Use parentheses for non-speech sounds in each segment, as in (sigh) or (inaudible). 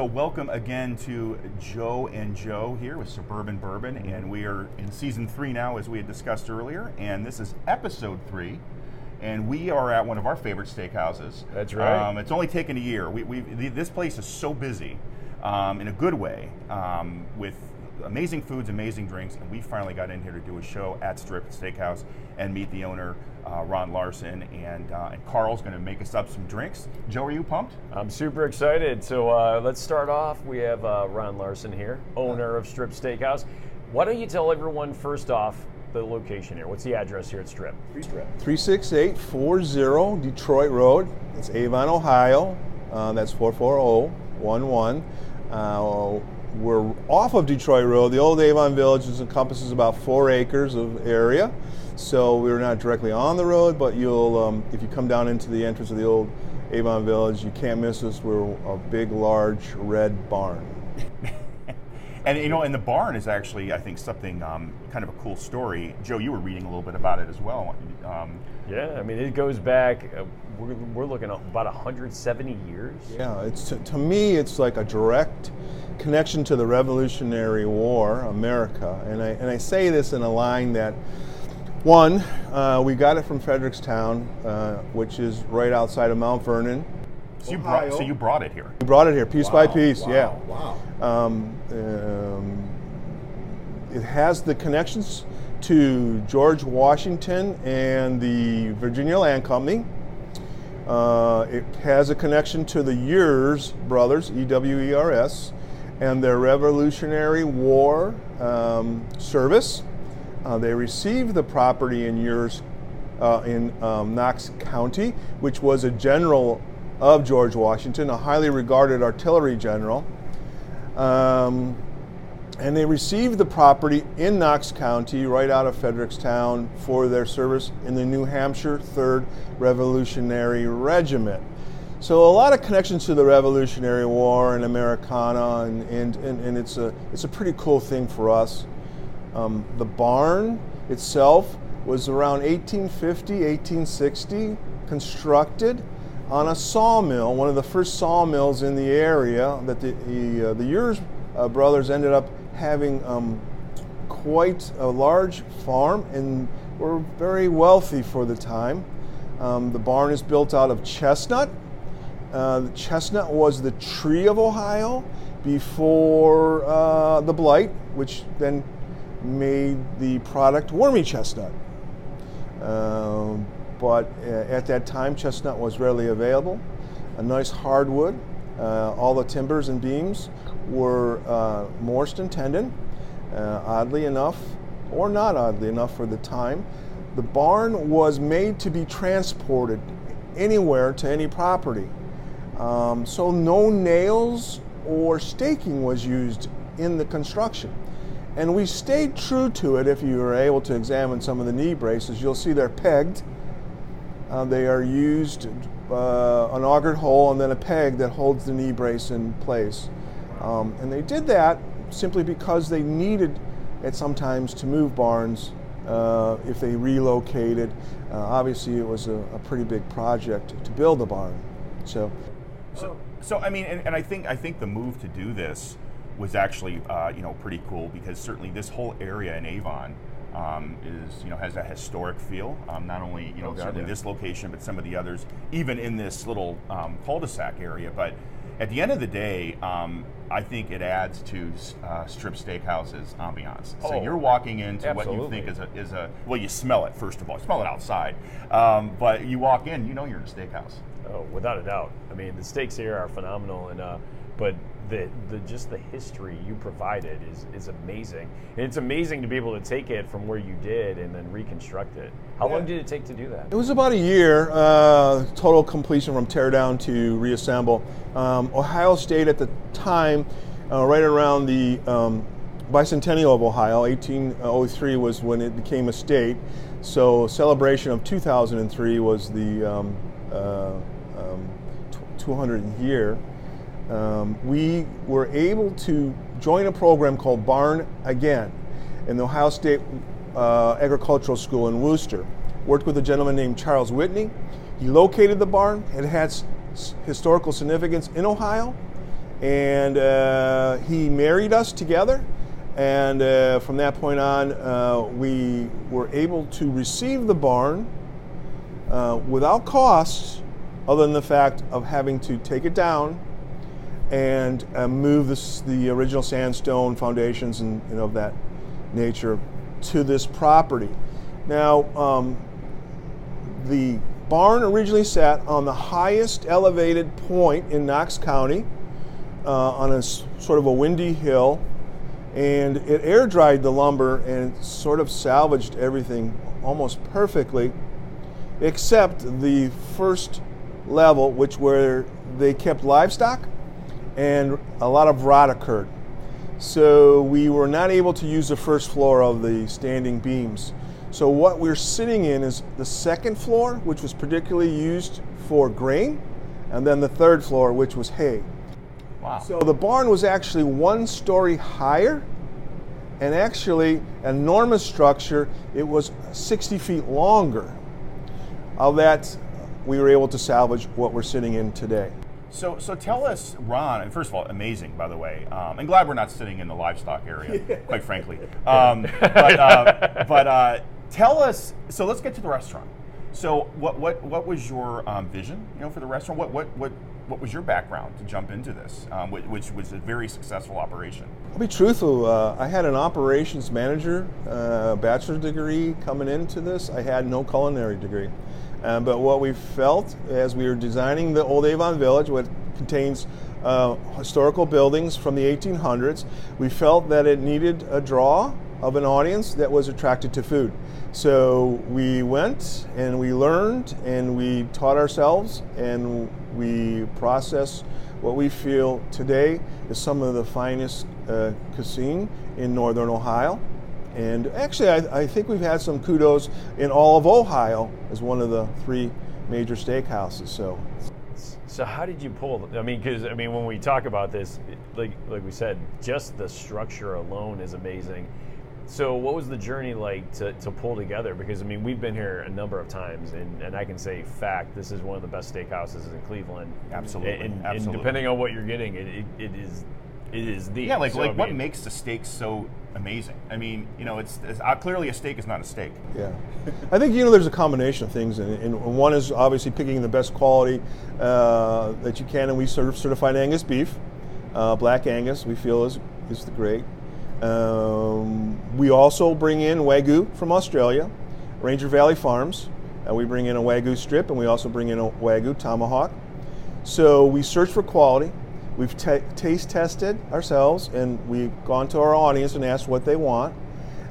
So, welcome again to Joe and Joe here with Suburban Bourbon, and we are in season three now, as we had discussed earlier, and this is episode three. And we are at one of our favorite steakhouses. That's right. Um, it's only taken a year. We, we, this place is so busy, um, in a good way, um, with amazing foods, amazing drinks, and we finally got in here to do a show at Strip Steakhouse and meet the owner, uh, Ron Larson, and, uh, and Carl's going to make us up some drinks. Joe, are you pumped? I'm super excited. So uh, let's start off. We have uh, Ron Larson here, owner of Strip Steakhouse. Why don't you tell everyone first off the location here? What's the address here at Strip? Strip. 36840 Detroit Road. It's Avon, Ohio. Uh, that's 44011. Uh, we're off of Detroit Road. The old Avon Village is, encompasses about four acres of area. So we're not directly on the road, but you'll, um, if you come down into the entrance of the old Avon Village, you can't miss us. We're a big, large red barn. (laughs) And you know, and the barn is actually, I think, something um, kind of a cool story. Joe, you were reading a little bit about it as well. Um, Yeah, I mean, it goes back, uh, we're, we're looking at about 170 years. Yeah, it's to, to me, it's like a direct connection to the Revolutionary War, America. And I, and I say this in a line that, one, uh, we got it from Frederickstown, uh, which is right outside of Mount Vernon. so, you brought, so you brought it here. We brought it here piece by piece, wow, yeah. wow. Um, um, it has the connections to George Washington and the Virginia Land Company. Uh, it has a connection to the Ewers brothers, E W E R S, and their Revolutionary War um, service. Uh, they received the property in years uh, in um, Knox County, which was a general of George Washington, a highly regarded artillery general. Um, and they received the property in Knox County, right out of Frederickstown, for their service in the New Hampshire 3rd Revolutionary Regiment. So a lot of connections to the Revolutionary War and Americana, and, and, and, and it's, a, it's a pretty cool thing for us. Um, the barn itself was around 1850, 1860, constructed on a sawmill, one of the first sawmills in the area that the, the, uh, the uh, brothers ended up having um, quite a large farm and were very wealthy for the time. Um, the barn is built out of chestnut. Uh, the chestnut was the tree of Ohio before uh, the blight, which then made the product wormy chestnut. Um, but uh, at that time, chestnut was readily available. A nice hardwood. Uh, all the timbers and beams were uh, and tenon, uh, oddly enough, or not oddly enough for the time. The barn was made to be transported anywhere to any property. Um, so no nails or staking was used in the construction. And we stayed true to it. If you were able to examine some of the knee braces, you'll see they're pegged. Uh, they are used uh, an augered hole and then a peg that holds the knee brace in place. Um, and they did that simply because they needed at sometimes to move barns uh, if they relocated. Uh, obviously, it was a, a pretty big project to build a barn. So So, so I mean, and, and I think I think the move to do this was actually uh, you know pretty cool because certainly this whole area in Avon um, is you know has a historic feel. Um, not only you know Oh, God, certainly yeah. this location, but some of the others, even in this little um, cul-de-sac area. But at the end of the day, um, I think it adds to uh, Strip Steakhouse's ambiance. So Oh, you're walking into what you think is a, is a well, you smell it first of all, You smell it outside, um, but you walk in, you know you're in a steakhouse. Oh, without a doubt. I mean, the steaks here are phenomenal, and uh, but the, the just the history you provided is is amazing. And it's amazing to be able to take it from where you did and then reconstruct it. How long did it take to do that? It was about a year, uh, total completion from tear down to reassemble. Um, Ohio State at the time, uh, right around the um, bicentennial of Ohio, 1803 was when it became a state. So celebration of 2003 was the um, uh, um, tw- 200th year. Um, we were able to join a program called Barn Again in the Ohio State uh, Agricultural School in Wooster. Worked with a gentleman named Charles Whitney. He located the barn. It had s- s- historical significance in Ohio, and uh, he married us together. And uh, from that point on, uh, we were able to receive the barn uh, without costs, other than the fact of having to take it down and uh, move this, the original sandstone foundations and, of that nature to this property. Now, um, the barn originally sat on the highest elevated point in Knox County uh, on a sort of a windy hill, and it air dried the lumber and sort of salvaged everything almost perfectly, except the first level, which where they kept livestock and a lot of rot occurred. So we were not able to use the first floor of the standing beams. So what we're sitting in is the second floor, which was particularly used for grain, and then the third floor, which was hay. Wow. So the barn was actually one story higher, and actually an enormous structure. It was 60 feet longer. Of that, we were able to salvage what we're sitting in today. So, so tell us, Ron. And first of all, amazing, by the way. Um, and glad we're not sitting in the livestock area, (laughs) quite frankly. Um, but uh, (laughs) but uh, tell us. So let's get to the restaurant. So, what what what was your um, vision, you know, for the restaurant? What what what what was your background to jump into this, um, which, which, was a very successful operation? I'll be truthful. Uh, I had an operations manager uh, bachelor's degree coming into this. I had no culinary degree. Um, but what we felt as we were designing the Old Avon Village, which contains uh, historical buildings from the 1800s, we felt that it needed a draw of an audience that was attracted to food. So we went and we learned and we taught ourselves and we processed what we feel today is some of the finest uh, cuisine in northern Ohio. And actually, I, I, think we've had some kudos in all of Ohio as one of the three major steakhouses. So, so how did you pull? I mean, because I mean, when we talk about this, like like we said, just the structure alone is amazing. So, what was the journey like to, to pull together? Because I mean, we've been here a number of times, and, and I can say, fact, this is one of the best steakhouses in Cleveland. Absolutely, and, Absolutely. and depending on what you're getting, it, it, it is it is the yeah. Like so, like I what makes the steak so amazing? I mean, you know, it's, it's uh, clearly a steak is not a steak. Yeah, (laughs) I think you know there's a combination of things, and, and one is obviously picking the best quality uh, that you can, and we serve certified Angus beef, uh, black Angus. We feel is is the great. Um, we also bring in wagyu from Australia, Ranger Valley Farms. Uh, we bring in a wagyu strip, and we also bring in a wagyu tomahawk. So we search for quality. We've t- taste tested ourselves and we've gone to our audience and asked what they want.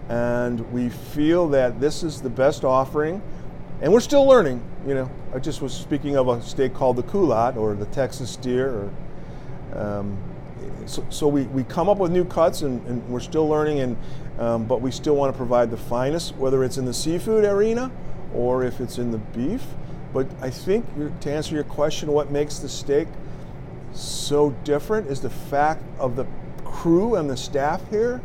And we feel that this is the best offering. And we're still learning. You know, I just was speaking of a steak called the culotte or the Texas steer. Or, um, so, so we, we come up with new cuts and, and we're still learning, and, um, but we still want to provide the finest, whether it's in the seafood arena or if it's in the beef. But I think to answer your question, what makes the steak so different is the fact of the crew and the staff here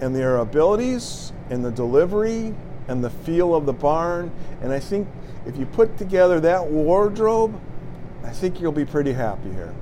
and their abilities and the delivery and the feel of the barn. And I think if you put together that wardrobe, I think you'll be pretty happy here.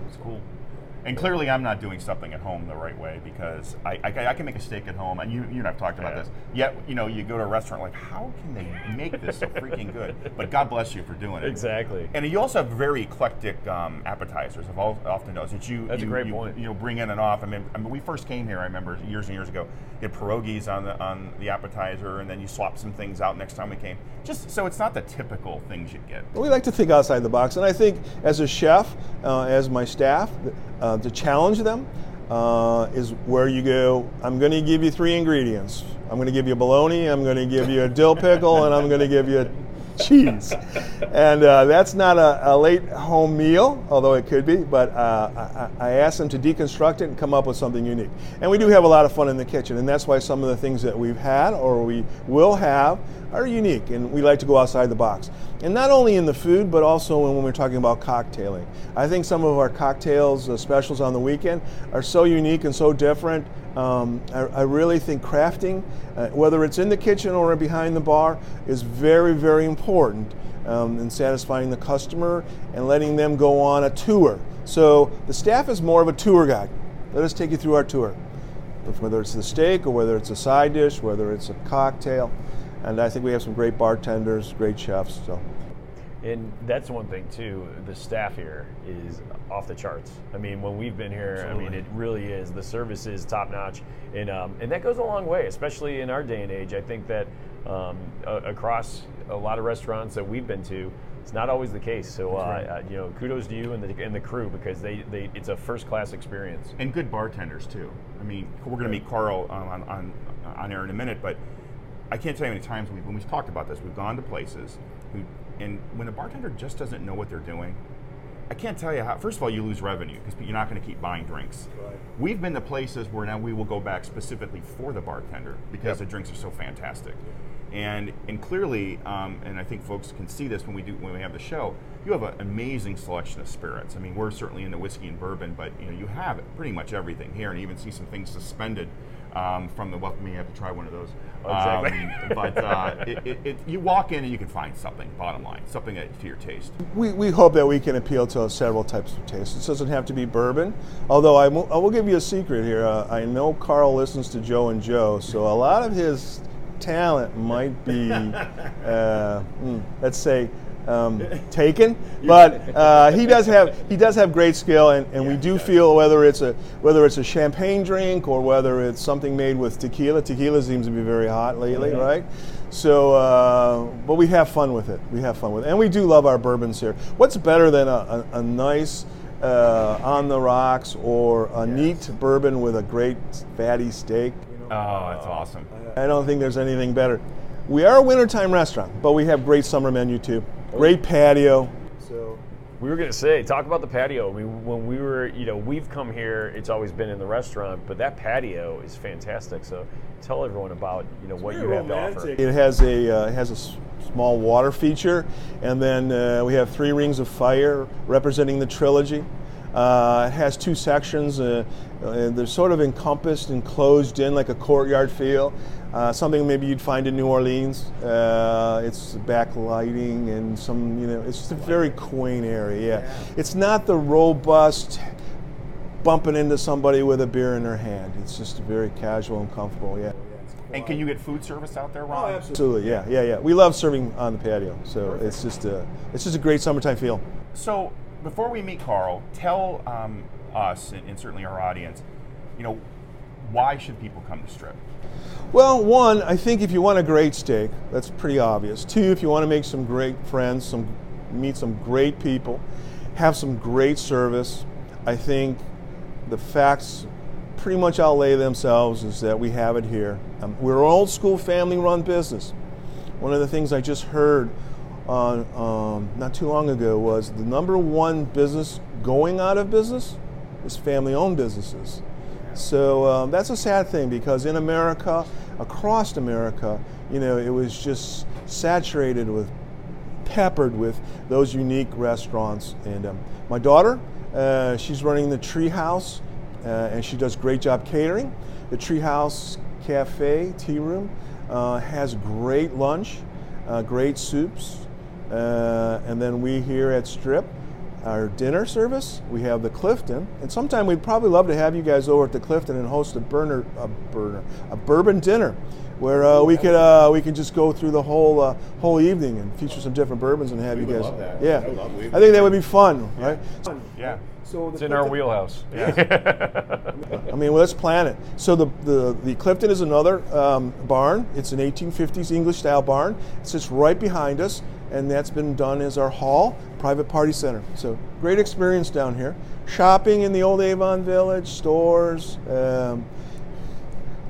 It's cool. And clearly, I'm not doing something at home the right way because I, I, I can make a steak at home, and you, you and I've talked about Yeah. this. Yet, you know, you go to a restaurant like, how can they make this so freaking good? But God bless you for doing it. exactly. And you also have very eclectic um, appetizers. I've al- often noticed that you That's a you, great you, point. You know, bring in and off. I mean, I mean, we first came here. I remember years and years ago. You had pierogies on the on the appetizer, and then you swap some things out next time we came. Just so it's not the typical things you get. We like to think outside the box, and I think as a chef, uh, as my staff, uh, to challenge them uh, is where you go. I'm going to give you three ingredients. I'm going to give you a bologna. I'm going to give you a dill pickle, and I'm going to give you cheese. And uh, that's not a, a late home meal, although it could be. But uh, I, I asked them to deconstruct it and come up with something unique. And we do have a lot of fun in the kitchen, and that's why some of the things that we've had or we will have are unique, and we like to go outside the box. And not only in the food, but also when we're talking about cocktailing. I think some of our cocktails uh, specials on the weekend are so unique and so different. Um, I, I really think crafting, uh, whether it's in the kitchen or behind the bar, is very, very important um, in satisfying the customer and letting them go on a tour So the staff is more of a tour guide. Let us take you through our tour, whether it's the steak or whether it's a side dish, whether it's a cocktail. And I think we have some great bartenders, great chefs. So And that's one thing too. The staff here is off the charts. I mean, when we've been here, I mean, it really is. The service is top notch, and um, and that goes a long way, especially in our day and age. I think that um, a- across a lot of restaurants that we've been to, it's not always the case. So, uh, uh, you know, kudos to you and the and the crew because they, they it's a first class experience. and good bartenders too. I mean, we're going to meet Carl um, on, on on air in a minute, but I can't tell you how many times we when we've talked about this, we've gone to places, who, and when a bartender just doesn't know what they're doing, I can't tell you how. First of all, you lose revenue because you're not going to keep buying drinks. We've been to places where now we will go back specifically for the bartender because the drinks are so fantastic. And and clearly, um, and I think folks can see this when we do when we have the show. You have an amazing selection of spirits. I mean, we're certainly into whiskey and bourbon, but you know you have pretty much everything here, and you even see some things suspended um, from the. Well, You have to try one of those. Exactly. Um, but uh, (laughs) it, it, it, you walk in and you can find something. Bottom line, something that, to your taste. we, we hope that we can appeal to several types of tastes. This doesn't have to be bourbon, although I will, I will give you a secret here. Uh, I know Carl listens to Joe and Joe, so a lot of his talent might be, (laughs) uh, hmm, let's say, um, taken. But uh, he does have he does have great skill, and, and we do feel whether it's a whether it's a champagne drink or whether it's something made with tequila. Tequila seems to be very hot lately, right? So, uh, but we have fun with it. We have fun with it, and we do love our bourbons here. What's better than a, a, a nice uh, on the rocks or a neat bourbon with a great fatty steak? Oh, that's awesome. I don't think there's anything better. We are a wintertime restaurant, but we have great summer menu too. Great patio. So We were going to say, talk about the patio. I mean, when we were, you know, we've come here, it's always been in the restaurant, but that patio is fantastic. So tell everyone about, you know, what you have to offer. It has a uh, it has a s- small water feature, and then uh, we have three rings of fire representing the trilogy. Uh, it has two sections. Uh, uh, they're sort of encompassed and closed in like a courtyard feel. Uh, something maybe you'd find in New Orleans. Uh, it's backlighting and some, you know, it's just a very quaint area. Yeah, it's not the robust bumping into somebody with a beer in their hand. It's just very casual and comfortable. Yeah. And can you get food service out there, Ron? Oh, Absolutely, yeah, yeah, yeah. We love serving on the patio, so it's just a it's just a great summertime feel. So before we meet Carl, tell um, us and, and certainly our audience, you know, why should people come to Strip? Well, one, I think if you want a great steak, that's pretty obvious. Two, if you want to make some great friends, some meet some great people, have some great service, I think the facts pretty much outlay themselves is that we have it here. Um, we're an old school family run business. One of the things I just heard um, not too long ago was the number one business going out of business is family owned businesses. So um, that's a sad thing because in America, across America, you know, it was just saturated with, peppered with those unique restaurants. And um, my daughter, uh, she's running the Treehouse, uh, and she does great job catering. The Treehouse Cafe Tea Room uh, has great lunch, uh, great soups, uh, and then we here at Strip our dinner service. We have the Clifton, and sometime we'd probably love to have you guys over at the Clifton and host a burner, a burner, a bourbon dinner, where uh, we could uh, we could just go through the whole uh, whole evening and feature some different bourbons and have you guys. Yeah, I think that would be fun, right? Yeah. So It's in our wheelhouse. Yeah. (laughs) I mean, well, let's plan it. So the, the, the Clifton is another um, barn. It's an 1850s English style barn. It sits right behind us, and that's been done as our hall, private party center. So great experience down here. Shopping in the old Avon Village, stores, um,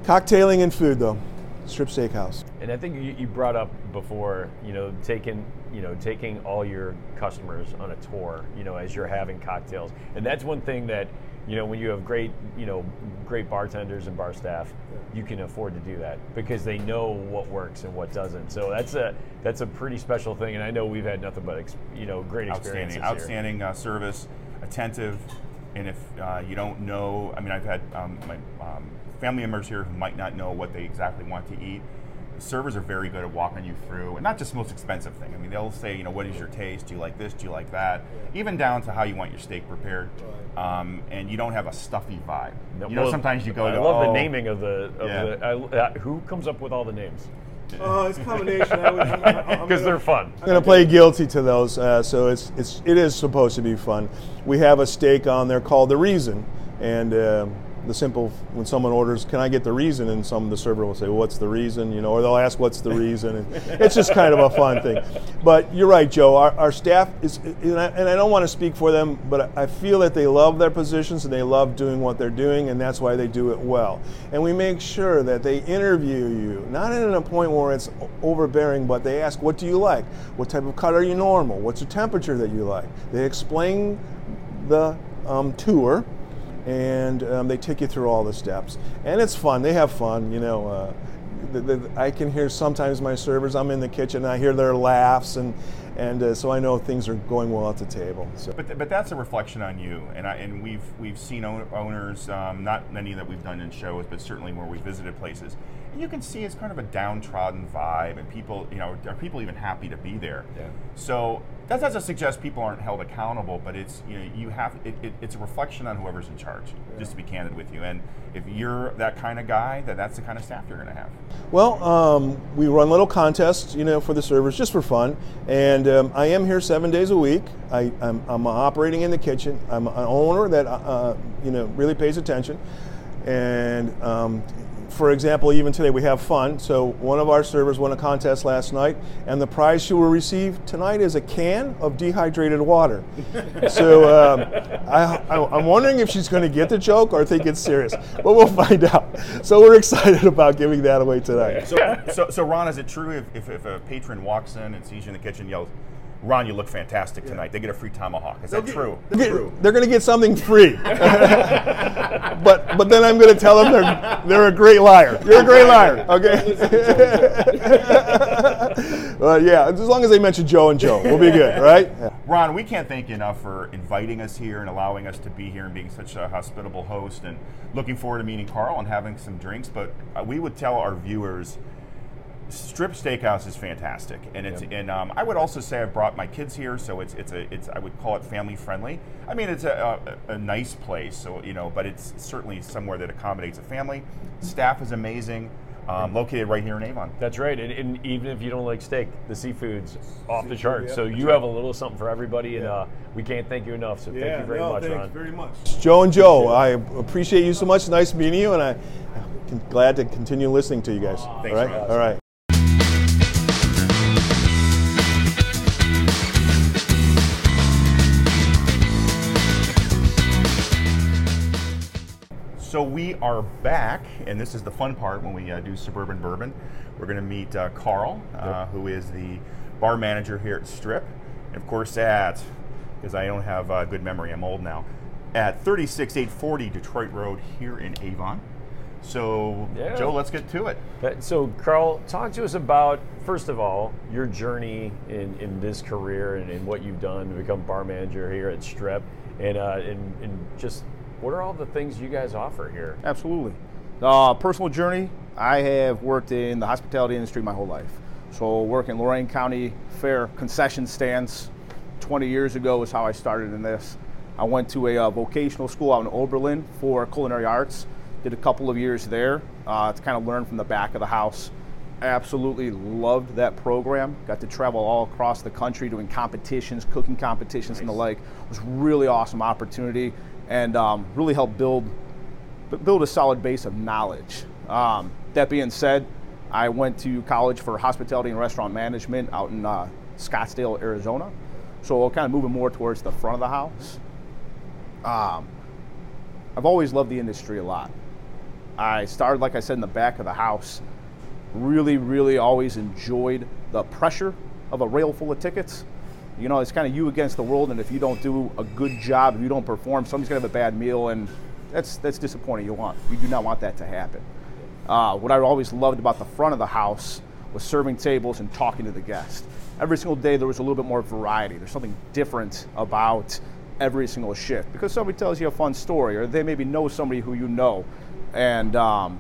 cocktailing and food though. Strip Steakhouse. And I think you, you brought up before, you know, taking you know taking all your customers on a tour, you know, as you're having cocktails, and that's one thing that you know when you have great you know great bartenders and bar staff, you can afford to do that because they know what works and what doesn't. So that's a that's a pretty special thing, and I know we've had nothing but ex, you know great experiences Outstanding, here. outstanding uh, service, attentive, and if uh, you don't know, I mean, I've had um, my um, family members here who might not know what they exactly want to eat. Servers are very good at walking you through, and not just the most expensive thing. I mean, they'll say, you know, what is your taste? Do you like this? Do you like that? Even down to how you want your steak prepared. Um, and you don't have a stuffy vibe. No, you know, well, sometimes you go to I to. love the "Oh, naming of the. Of Yeah. the I, uh, who comes up with all the names? Uh, it's a combination. I would, I'm (laughs) Because they're fun. I'm gonna play guilty to those, uh, so it's it's it is supposed to be fun. We have a steak on there called the Reason, and um the simple when someone orders, "Can I get the Reason?" and some the server will say, well, "What's the reason?" You know, or they'll ask, "What's the (laughs) reason?" And it's just kind of a fun thing. But you're right, Joe. Our, our staff is, and I, and I don't want to speak for them, but I feel that they love their positions and they love doing what they're doing, and that's why they do it well. And we make sure that they interview you, not in a point where it's overbearing, but they ask, "What do you like? What type of cut are you normal? What's the temperature that you like?" They explain the um, tour, and um, they take you through all the steps, and it's fun. They have fun, you know. Uh, the, the, I can hear sometimes my servers. I'm in the kitchen. I hear their laughs, and and uh, so I know things are going well at the table. So. But, th- but that's a reflection on you, and I, and we've we've seen owners, um, not many that we've done in shows, but certainly where we visited places, and you can see it's kind of a downtrodden vibe, and people, you know, are people even happy to be there? Yeah. So that doesn't suggest people aren't held accountable, but it's you know you have it, it, it's a reflection on whoever's in charge. Just to be candid with you, and if you're that kind of guy, then that's the kind of staff you're going to have. Well, um, we run little contests, you know, for the servers just for fun. And um, I am here seven days a week. I, I'm, I'm operating in the kitchen. I'm an owner that, uh, you know, really pays attention. And um, for example, even today we have fun. So one of our servers won a contest last night, and the prize she will receive tonight is a can of dehydrated water. (laughs) so um, I, I, I'm wondering if she's going to get the joke or think it's serious, but we'll find out. So we're excited about giving that away tonight. So, so, so Ron, is it true if, if, if a patron walks in and sees you in the kitchen, yells, "Ron, you look fantastic tonight," they get a free tomahawk? Is that true? They're get- they're going to get something free. (laughs) but but then I'm going to tell them they're they're a great liar. You're a great liar. (laughs) Okay. (laughs) well, yeah, as long as they mention Joe and Joe, we'll be good, right? Yeah. Ron, we can't thank you enough for inviting us here and allowing us to be here and being such a hospitable host and looking forward to meeting Carl and having some drinks. But uh, we would tell our viewers, Strip Steakhouse is fantastic, and it's and um, I would also say I've brought my kids here, so it's it's a it's I would call it family friendly. I mean, it's a, a, a nice place, so you know, but it's certainly somewhere that accommodates a family. Staff is amazing. Um, located right here in Avon. That's right. And, and even if you don't like steak, the seafood's off the charts. So you have a little something for everybody, and uh, we can't thank you enough. So thank you very much, Ron. very much. Joe and Joe, I appreciate you so much. Nice meeting you, and I, I'm glad to continue listening to you guys. Thanks, All right, Ron. all right. So we are back, and this is the fun part when we uh, do Suburban Bourbon. We're going to meet uh, Carl, uh, who is the bar manager here at Strip. And of course, at, because I don't have uh, good memory, I'm old now, at 36840 Detroit Road here in Avon. So, Yeah. Joe, let's get to it. That- So, Carl, talk to us about, first of all, your journey in, in this career and, and what you've done to become bar manager here at Strip. And, uh, and, and just what are all the things you guys offer here? Absolutely. Uh, personal journey. I have worked in the hospitality industry my whole life. So, work in Lorain County Fair concession stands 20 years ago is how I started in this. I went to a uh, vocational school out in Oberlin for culinary arts. Did a couple of years there uh, to kind of learn from the back of the house. Absolutely loved that program. Got to travel all across the country doing competitions, cooking competitions, and the like. It was really awesome opportunity, and um, really help build build a solid base of knowledge. Um, that being said, I went to college for hospitality and restaurant management out in uh, Scottsdale, Arizona. So kind of moving more towards the front of the house. Um, I've always loved the industry a lot. I started, like I said, in the back of the house. Really, really always enjoyed the pressure of a rail full of tickets. You know, it's kind of you against the world, and if you don't do a good job, if you don't perform, somebody's gonna have a bad meal, and that's that's disappointing. You want you do not want that to happen. Uh, what I always loved about the front of the house was serving tables and talking to the guests. Every single day there was a little bit more variety. There's something different about every single shift because somebody tells you a fun story, or they maybe know somebody who you know, and um,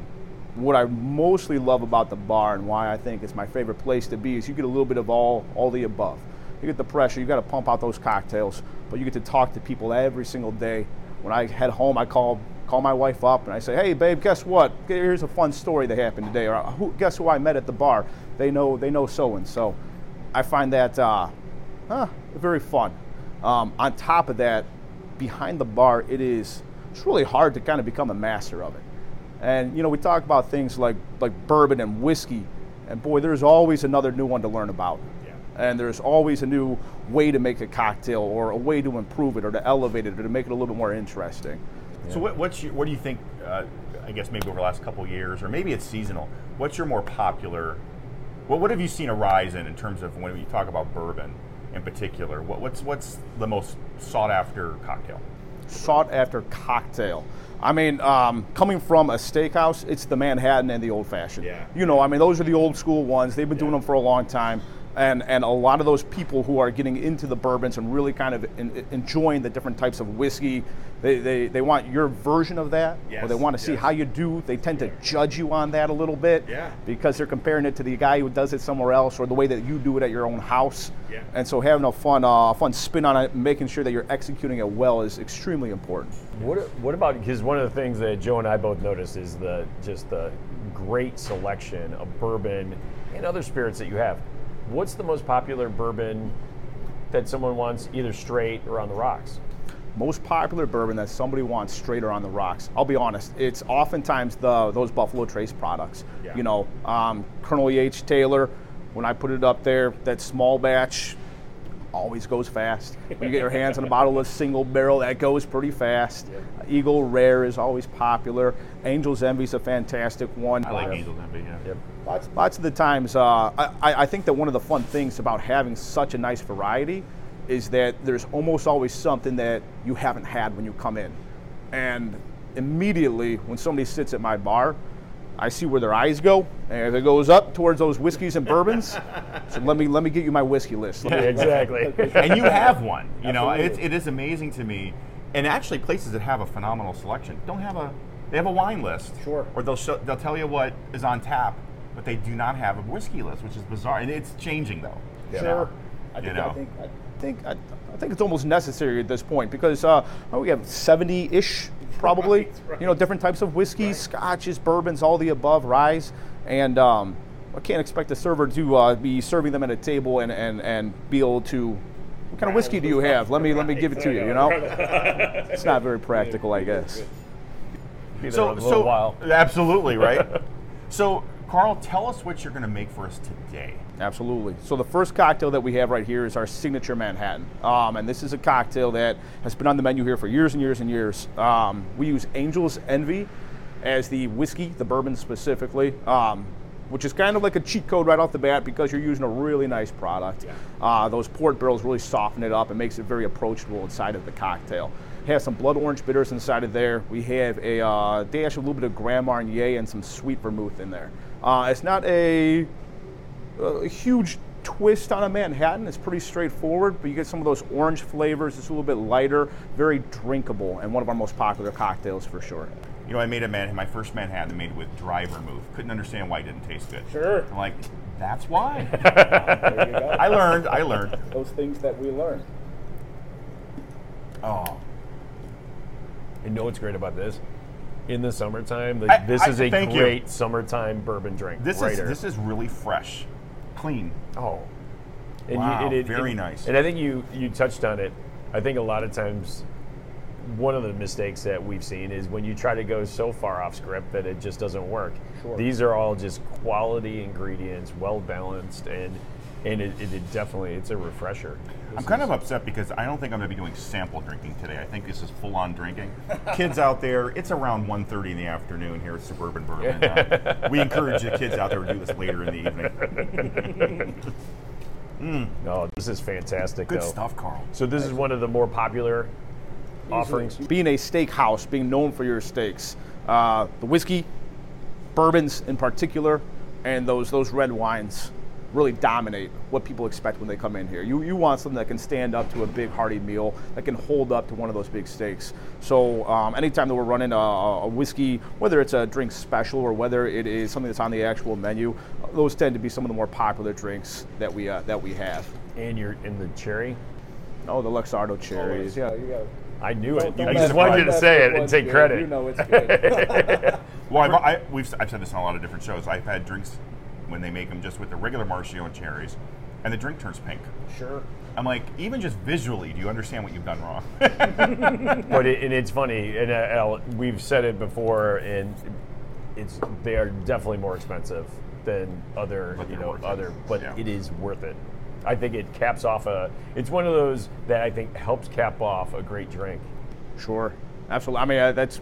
what I mostly love about the bar and why I think it's my favorite place to be is you get a little bit of all all the above. You get the pressure, you got to pump out those cocktails, but you get to talk to people every single day. When I head home, I call call my wife up and I say, "Hey, babe, guess what? Here's a fun story that happened today." Or who, guess who I met at the bar? They know they know so and so. I find that uh, uh, very fun. Um, on top of that, behind the bar, it is it's really hard to kind of become a master of it. And you know, we talk about things like like bourbon and whiskey, and boy, there's always another new one to learn about. Yeah. And there's always a new way to make a cocktail, or a way to improve it, or to elevate it, or to make it a little bit more interesting. So what, what's your, what do you think? Uh, I guess maybe over the last couple of years, or maybe it's seasonal. What's your more popular? What what have you seen a rise in in terms of when you talk about bourbon in particular? What, what's what's the most sought after cocktail? sought after cocktail. I mean, um, coming from a steakhouse, it's the Manhattan and the old fashioned. Yeah. You know, I mean, those are the old school ones. They've been doing them for a long time. And, and a lot of those people who are getting into the bourbons and really kind of en- enjoying the different types of whiskey, they, they, they want your version of that, or they want to see yes. how you do. They tend to judge you on that a little bit Yeah. because they're comparing it to the guy who does it somewhere else or the way that you do it at your own house. Yeah. And so having a fun, uh, fun spin on it, making sure that you're executing it well is extremely important. What what about because one of the things that Joe and I both noticed is the just the great selection of bourbon and other spirits that you have. What's the most popular bourbon that someone wants either straight or on the rocks? most popular bourbon that somebody wants straight or on the rocks. I'll be honest, it's oftentimes the those Buffalo Trace products. Yeah. You know, um, Colonel E.H. Taylor. When I put it up there, that small batch always goes fast. When you get your hands on a bottle of single barrel, that goes pretty fast. Eagle Rare is always popular. Angel's Envy is a fantastic one. I like Angel's Envy. Yeah. Yep. Lots, lots of the times, uh, I, I think that one of the fun things about having such a nice variety is that there's almost always something that you haven't had when you come in. And immediately, when somebody sits at my bar, I see where their eyes go, and if it goes up towards those whiskeys and bourbons, (laughs) so let me let me get you my whiskey list. Let me- exactly. (laughs) and you have one. You know, it's, it is amazing to me. And actually, places that have a phenomenal selection don't have a. They have a wine list. Sure. Or they'll show, they'll tell you what is on tap, but they do not have a whiskey list, which is bizarre. And it's changing though. Sure. I think, know. I think, I think, I, I think it's almost necessary at this point because uh, we have 70-ish probably, Right, right. you know, different types of whiskeys, scotches, bourbons, all the above, ryes, and um, I can't expect a server to uh, be serving them at a table and, and, and be able to. What kind of whiskey do you have? Let me let me give it to you. You know, it's not very practical, I guess. So, so while. absolutely right. (laughs) so, Carl, tell us what you're going to make for us today. Absolutely. So the first cocktail that we have right here is our signature Manhattan, um, and this is a cocktail that has been on the menu here for years and years and years. Um, we use Angel's Envy as the whiskey, the bourbon specifically, um, which is kind of like a cheat code right off the bat because you're using a really nice product. Uh, those port barrels really soften it up and makes it very approachable inside of the cocktail. Have some blood orange bitters inside of there. We have a uh, dash, a little bit of Grand Marnier, and some sweet vermouth in there. Uh, it's not a a huge twist on a Manhattan. It's pretty straightforward, but you get some of those orange flavors. It's a little bit lighter, very drinkable, and one of our most popular cocktails for sure. You know, I made a man my first Manhattan made with dry vermouth. Couldn't understand why it didn't taste good. Sure. I'm like, that's why. (laughs) There you go. I learned. I learned. Those things that we learn. Oh, You know what's great about this? In the summertime, I- this I- is a thank you. great summertime bourbon drink. this right is here. this is really fresh, clean. Oh, and Wow, and very and- nice. And I think you you touched on it. I think a lot of times, one of the mistakes that we've seen is when you try to go so far off script that it just doesn't work. Sure. These are all just quality ingredients, well balanced, and and it, it, it definitely it's a refresher. I'm kind of upset because I don't think I'm going to be doing sample drinking today. I think this is full on drinking. (laughs) kids out there, it's around 1.30 in the afternoon here at Suburban Bourbon. Uh, we encourage the kids out there to do this later in the evening. (laughs) No, this is fantastic. Good though. stuff, Carl. So this is one of the more popular offerings. Being a steakhouse, being known for your steaks, uh, the whiskey, bourbons in particular, and those those red wines. Really dominate what people expect when they come in here. You, you want something that can stand up to a big hearty meal, that can hold up to one of those big steaks. So um, anytime that we're running a, a whiskey, whether it's a drink special or whether it is something that's on the actual menu, those tend to be some of the more popular drinks that we uh, that we have. And you're in the cherry. Oh, the Luxardo cherries. Yeah, you got. I knew Don't- it. don't I just wanted you to say it and take good. credit. You know it's good. (laughs) (laughs) Well, I've, I, we've, I've said this on a lot of different shows. I've had drinks when they make them just with the regular maraschino cherries, and the drink turns pink. sure. I'm like, even just visually, do you understand what you've done wrong? (laughs) but it, and it's funny, and uh, Al, we've said it before, and it's they are definitely more expensive than other, But you know, worth it. other. But Yeah. it is worth it. I think it caps off a. It's one of those that I think helps cap off a great drink. Sure, absolutely. I mean, uh, that's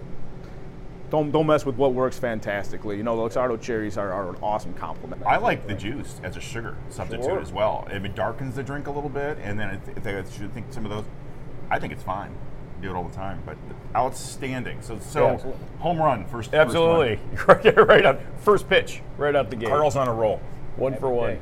don't don't mess with what works fantastically. You know, the Luxardo cherries are, are an awesome compliment. I like the juice as a sugar substitute Sure. as well. If it darkens the drink a little bit, and then if- if they should think some of those, I think it's fine. Do it all the time, but outstanding. So, so Yeah, home run first. first Absolutely, one. (laughs) right, right up first pitch, right out the gate. Carl's on a roll. one for one. day.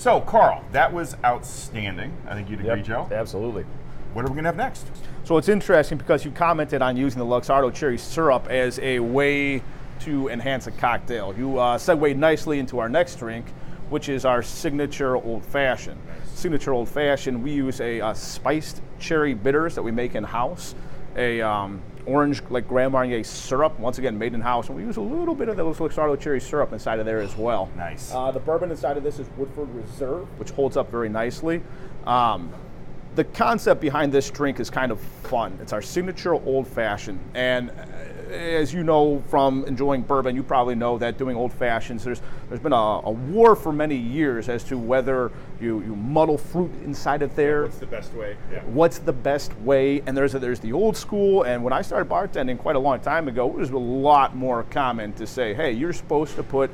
So, Carl, that was outstanding. I think you'd agree, Yep, Joe. absolutely. What are we gonna have next? So it's interesting because you commented on using the Luxardo cherry syrup as a way to enhance a cocktail. You uh, segue nicely into our next drink, which is our signature old fashioned. Signature old fashioned, we use a uh, spiced cherry bitters that we make in house, a um, orange like Grand Marnier syrup, once again made in house, and we use a little bit of the Luxardo cherry syrup inside of there as well. Nice. Uh, the bourbon inside of this is Woodford Reserve, which holds up very nicely. Um, the concept behind this drink is kind of fun. It's our signature old fashioned. And uh, as you know from enjoying bourbon, you probably know that doing old fashions, there's, there's been a, a war for many years as to whether you, you muddle fruit inside of there What's the best way? Yeah. what's the best way and there's a, there's the old school and when i started bartending quite a long time ago it was a lot more common to say hey you're supposed to put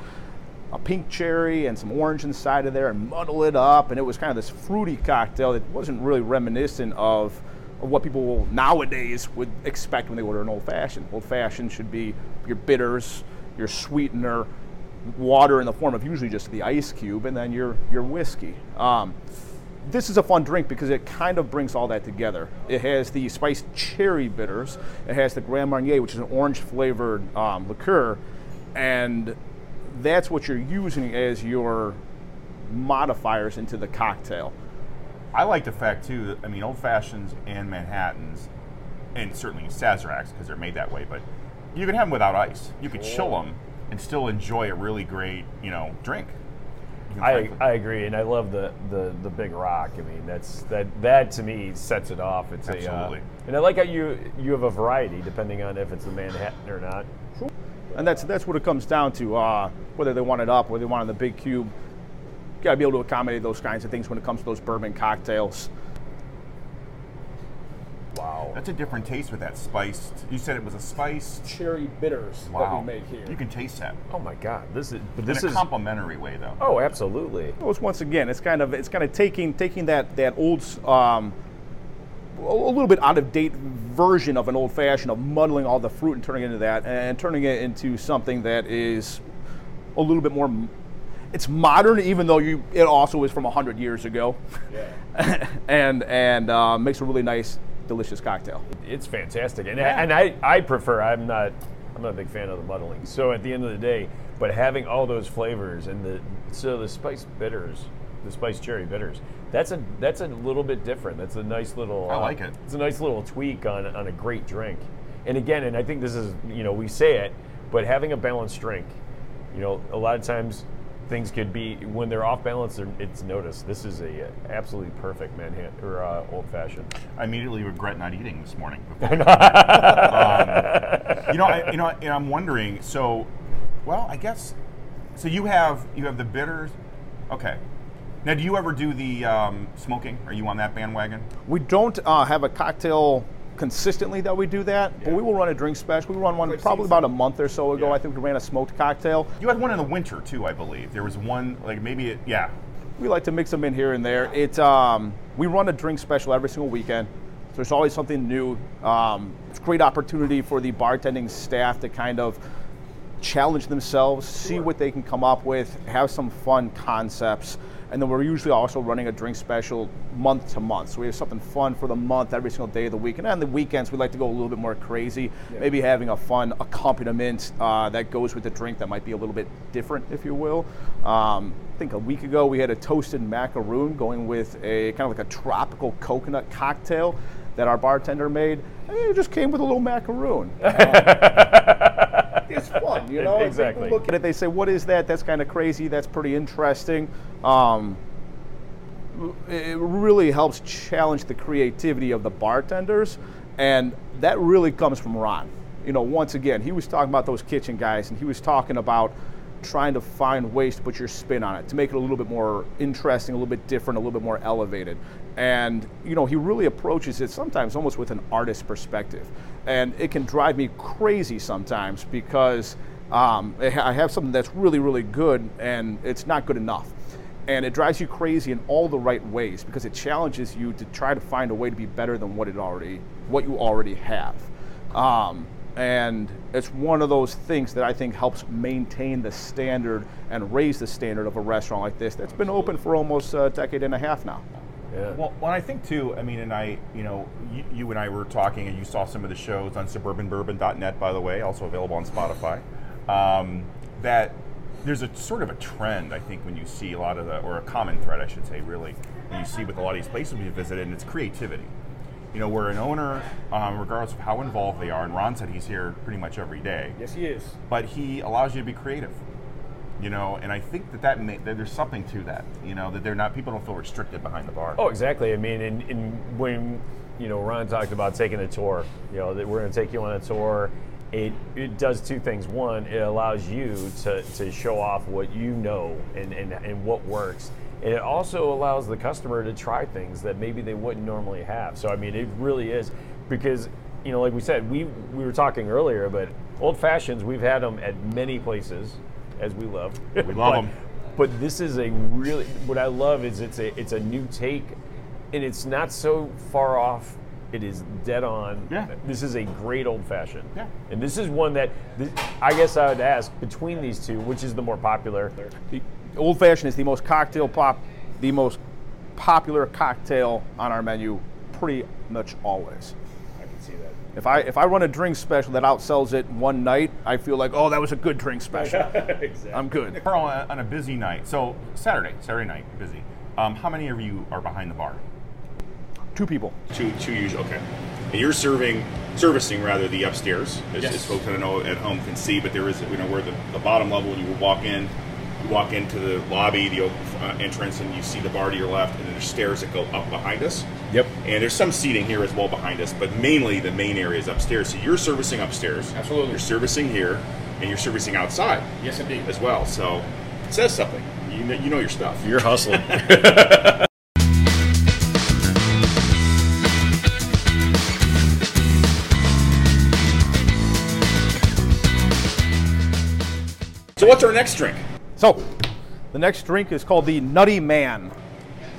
a pink cherry and some orange inside of there and muddle it up and it was kind of this fruity cocktail that wasn't really reminiscent of, what people nowadays would expect when they order an old fashioned old fashioned should be your bitters your sweetener water in the form of usually just the ice cube and then your your whiskey um, this is a fun drink because it kind of brings all that together. It has the spiced cherry bitters. It has the Grand Marnier, which is an orange flavored um, liqueur, and that's what you're using as your modifiers into the cocktail. I like the fact too. That, I mean, old fashions and Manhattan's, and certainly Sazeracs because they're made that way. But you can have them without ice. You could chill them and still enjoy a really great, you know, drink. I, I agree, and I love the, the, the big rock. I mean, that's that that to me sets it off. It's Absolutely. a uh, and I like how you you have a variety depending on if it's a Manhattan or not. And that's that's what it comes down to. Uh, whether they want it up, whether they want it in the big cube, you got to be able to accommodate those kinds of things when it comes to those bourbon cocktails. Wow. That's a different taste with that spiced. You said it was a spiced. Cherry bitters Wow. that we make here. You can taste that. Oh my God. This is but In a is complimentary way, though. oh absolutely. Well, it's once again, it's kind of it's kind of taking taking that that old um, a a little bit out of date version of an old fashioned of muddling all the fruit and turning it into that and turning it into something that is a little bit more. M- It's modern, even though you it also is from hundred years ago, (laughs) and and uh, makes a really nice, delicious cocktail. It's fantastic, and and I, I prefer. I'm not I'm not a big fan of the muddling. So at the end of the day, but having all those flavors and the so the spice bitters, the spice cherry bitters, that's a that's a little bit different. That's a nice little. I uh, like it. It's a nice little tweak on on a great drink. And again, and I think this is you know we say it, but having a balanced drink, you know, a lot of times things could be when they're off balance. They're, it's noticed. This is a uh, absolutely perfect Manhattan or uh, old fashioned. I immediately regret not eating this morning. Before. (laughs) um, you know, I, you know, and I'm wondering. So, well, I guess. So you have you have the bitters. Okay. Now, do you ever do the um, smoking? Are you on that bandwagon? We don't uh, have a cocktail consistently that we do that, but we will run a drink special. We run one I've probably about a month or so ago. Yeah. I think we ran a smoked cocktail. You had one in the winter too, I believe. There was one like maybe it, yeah. We like to mix them in here and there. It um, we run a drink special every single weekend. So there's always something new. Um, it's a great opportunity for the bartending staff to kind of challenge themselves, see what they can come up with, have some fun concepts. And then we're usually also running a drink special month to month. So we have something fun for the month every single day of the week. And on the weekends, we like to go a little bit more crazy, maybe having a fun accompaniment uh, that goes with the drink that might be a little bit different, if you will. Um, I think a week ago we had a toasted macaroon going with a kind of like a tropical coconut cocktail that our bartender made. And it just came with a little macaroon. it's (laughs) fun, you (laughs) know. And people Look at it, they say, "What is that? That's kind of crazy. That's pretty interesting." Um, it really helps challenge the creativity of the bartenders, and that really comes from Ron. You know, once again, he was talking about those kitchen guys, and he was talking about trying to find ways to put your spin on it to make it a little bit more interesting, a little bit different, a little bit more elevated. And you know, he really approaches it sometimes almost with an artist perspective, and it can drive me crazy sometimes because um, I have something that's really, really good, and it's not good enough. And it drives you crazy in all the right ways because it challenges you to try to find a way to be better than what it already what you already have. Um, and it's one of those things that I think helps maintain the standard and raise the standard of a restaurant like this that's been open for almost a decade and a half now. Yeah. Well, well, I think too. I mean, and I, you know, you, you and I were talking, and you saw some of the shows on suburbanbourbon.net, by the way, also available on Spotify. Um, that there's a sort of a trend, I think, when you see a lot of the, or a common thread, I should say, really, when you see with a lot of these places we visited, and it's creativity. You know, where an owner, um, regardless of how involved they are, and Ron said he's here pretty much every day, Yes, he is. but he allows you to be creative. You know, and I think that that, may, that there's something to that. You know, that they're not people don't feel restricted behind the bar. Oh, exactly. I mean, and, and when you know Ron talked about taking a tour, you know that we're going to take you on a tour. It it does two things. One, it allows you to, to show off what you know and, and, and what works. And it also allows the customer to try things that maybe they wouldn't normally have. So I mean, it really is because you know, like we said, we we were talking earlier, but old fashions we've had them at many places, as we love. We love But- 'em. but this is a really what I love is it's a it's a new take, and it's not so far off. It is dead on. Yeah. This is a great old fashioned. Yeah. And this is one that this, I guess I would ask between these two, which is the more popular? The old fashioned is the most cocktail pop, the most popular cocktail on our menu, pretty much always. I can see that. If I if I run a drink special that outsells it one night, I feel like, oh, that was a good drink (laughs) special. exactly. I'm good. Carl, on a- on a busy night, so Saturday, Saturday night, busy. Um, how many of you are behind the bar? Two people. Two, two usually. Okay. And you're serving, servicing rather the upstairs, as, Yes. as folks I know at home can see. But there is, you know, where the, the bottom level when you walk in, you walk into the lobby, the uh, entrance, and you see the bar to your left, and then there's stairs that go up behind us. Yep. And there's some seating here as well behind us, but mainly the main area is upstairs. So you're servicing upstairs. Absolutely. You're servicing here, and you're servicing outside Yes, indeed. as well. So it says something. You know, you know your stuff. You're hustling. (laughs) So what's our next drink? So, the next drink is called the Nutty Man.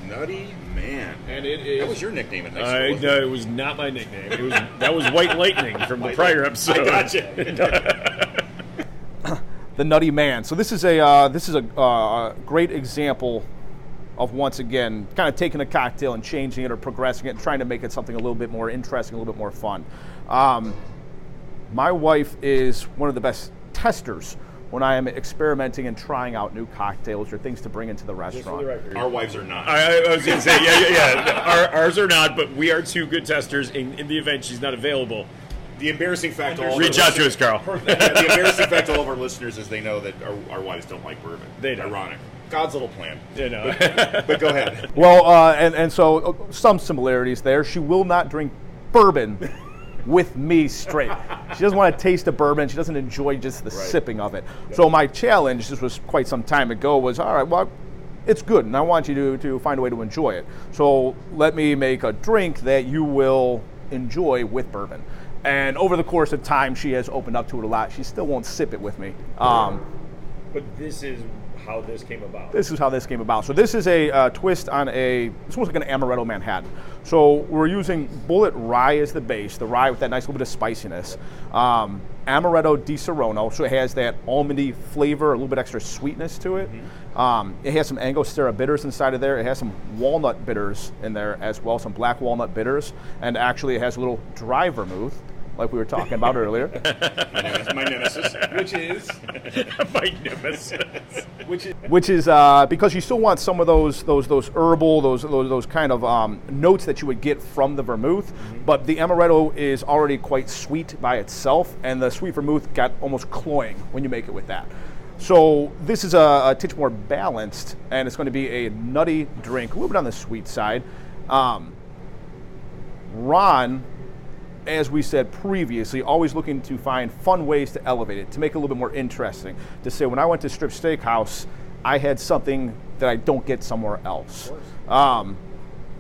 Nutty Man. and it is. That was your nickname at next I, school. no, it was not my nickname. It was that was White Lightning from the prior episode. I gotcha. (laughs) the Nutty Man. So this is a uh, this is a uh, great example of once again kind of taking a cocktail and changing it or progressing it and trying to make it something a little bit more interesting, a little bit more fun. Um, my wife is one of the best testers when I am experimenting and trying out new cocktails or things to bring into the restaurant. the record. Our wives are not. I, I was going to say, yeah, yeah, yeah. (laughs) Our, ours are not, but we are two good testers. In, in the event she's not available, the embarrassing fact, all reach out to us, Carl. Yeah, the embarrassing fact to all of our listeners is they know that our, our wives don't like bourbon. They don't. Ironic. God's little plan. You know. But go ahead. (laughs) Well, uh, and and so uh, some similarities there. She will not drink bourbon with me straight. She doesn't want to taste the bourbon. She doesn't enjoy just the sipping of it. So my challenge, this was quite some time ago, was all right. Well, it's good, and I want you to to find a way to enjoy it. So let me make a drink that you will enjoy with bourbon. And over the course of time, she has opened up to it a lot. She still won't sip it with me. Um, but this is how this came about. this is how this came about. So this is a uh, twist on a, it's almost like an amaretto Manhattan. So we're using Bulleit rye as the base, the rye with that nice little bit of spiciness. Um, amaretto di Saronno, so it has that almondy flavor, a little bit extra sweetness to it. Um, it has some Angostura bitters inside of there. It has some walnut bitters in there as well, some black walnut bitters, and actually it has a little dry vermouth, like we were talking about earlier. (laughs) my nemesis. Which is (laughs) My nemesis. which is which is uh, because you still want some of those those those herbal those those, those kind of um, notes that you would get from the vermouth, but the amaretto is already quite sweet by itself, and the sweet vermouth got almost cloying when you make it with that. So this is a, a titch more balanced, and it's going to be a nutty drink, a little bit on the sweet side. Um, Ron as we said previously, always looking to find fun ways to elevate it, to make it a little bit more interesting. To say, when I went to Strip Steakhouse, I had something that I don't get somewhere else. Um,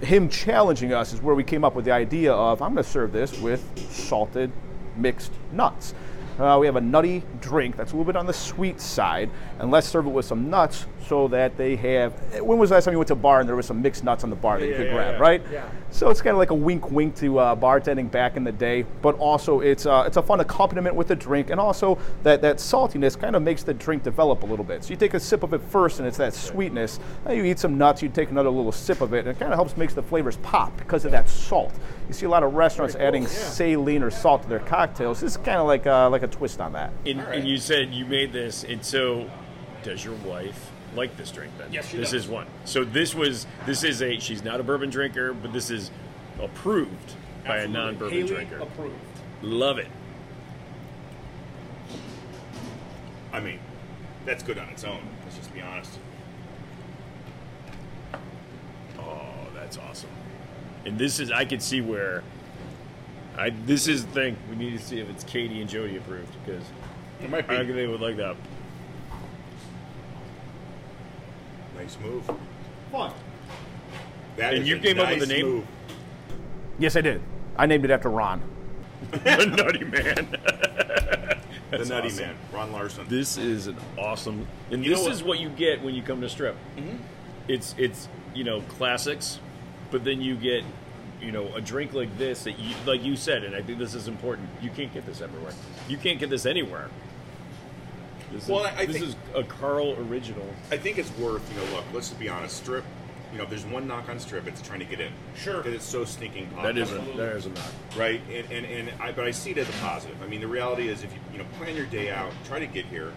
him challenging us is where we came up with the idea of I'm going to serve this with salted mixed nuts. Uh, we have a nutty drink that's a little bit on the sweet side, and let's serve it with some nuts so that they have. When was the last time you went to a bar and there was some mixed nuts on the bar that you could yeah, grab, yeah. right? Yeah. So it's kind of like a wink, wink to uh, bartending back in the day, but also it's uh, it's a fun accompaniment with the drink, and also that that saltiness kind of makes the drink develop a little bit. So you take a sip of it first, and it's that sweetness. Then you eat some nuts, you take another little sip of it, and it kind of helps makes the flavors pop because of that salt. You see a lot of restaurants adding saline or salt to their cocktails. This is kind of like uh, like a twist on that. And, and you said you made this, and so does your wife like this drink then? Yes, she This does. is one. So this was this is a she's not a bourbon drinker, but this is approved by a non-bourbon Haley drinker. approved. Love it. I mean, that's good on its own. Let's just be honest. Oh, that's awesome. And this is I could see where I this is the thing we need to see if it's Katie and Jody approved because It might I be think they would like that. Nice move. Fun. That And is you a came up with the name? Move. Yes, I did. I named it after Ron. (laughs) the Nutty Man. (laughs) The Nutty awesome. Man, Ron Larson. This is an awesome, and You this what- is what you get when you come to Strip. Mm-hmm. It's it's you know classics, but then you get you know a drink like this that you like you said, and I think this is important. You can't get this everywhere. You can't get this anywhere. This Well, is, I this think- is a Carl original. I think it's worth, you know, look, let's just be honest. Strip, you know, if there's one knock on Strip, it's trying to get in. Sure. Because it's so stinking popular. isn't that is a knock, Right? And, and, and I, but I see it as a positive. I mean, the reality is if you, you know, plan your day out, try to get here.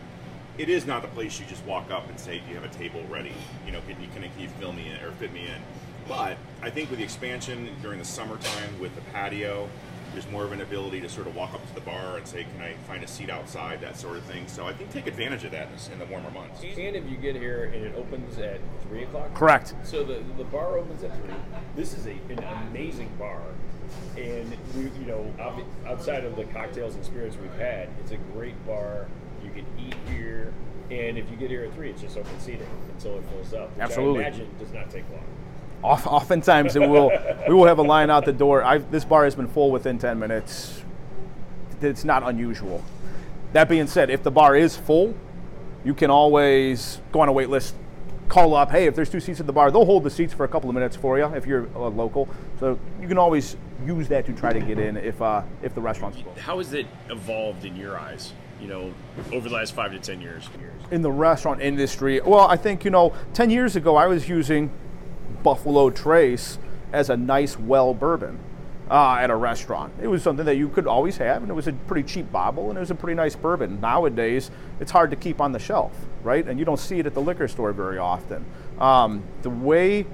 It is not the place you just walk up and say, do you have a table ready? You know, can you, can, can you fill me in or fit me in? But I think with the expansion during the summertime with the patio, there's more of an ability to sort of walk up to the bar and say, can I find a seat outside, that sort of thing. So I think take advantage of that in the- warmer months. And if you get here and it opens at three o'clock, Correct. So the the bar opens at three. This is a, an amazing bar, and we you know outside of the cocktails and spirits we've had, it's a great bar. You can eat here, and if you get here at three, it's just open seating until it fills up. Which Absolutely. I imagine does not take long. Off, oftentimes it will we will have a line out the door. i this bar has been full within 10 minutes. It's not unusual. That being said, if the bar is full, you can always go on a wait list, call up. Hey, if there's two seats at the bar, they'll hold the seats for a couple of minutes for you if you're uh, local. So you can always use that to try to get in if uh, if the restaurant's full. How has it evolved in your eyes? You know, over the last five to ten years. in the restaurant industry. Well, I think, you know, 10 years ago I was using Buffalo Trace as a nice well bourbon uh, at a restaurant. It was something that you could always have, and it was a pretty cheap bottle, and it was a pretty nice bourbon. Nowadays, it's hard to keep on the shelf, right? And you don't see it at the liquor store very often. Um, the way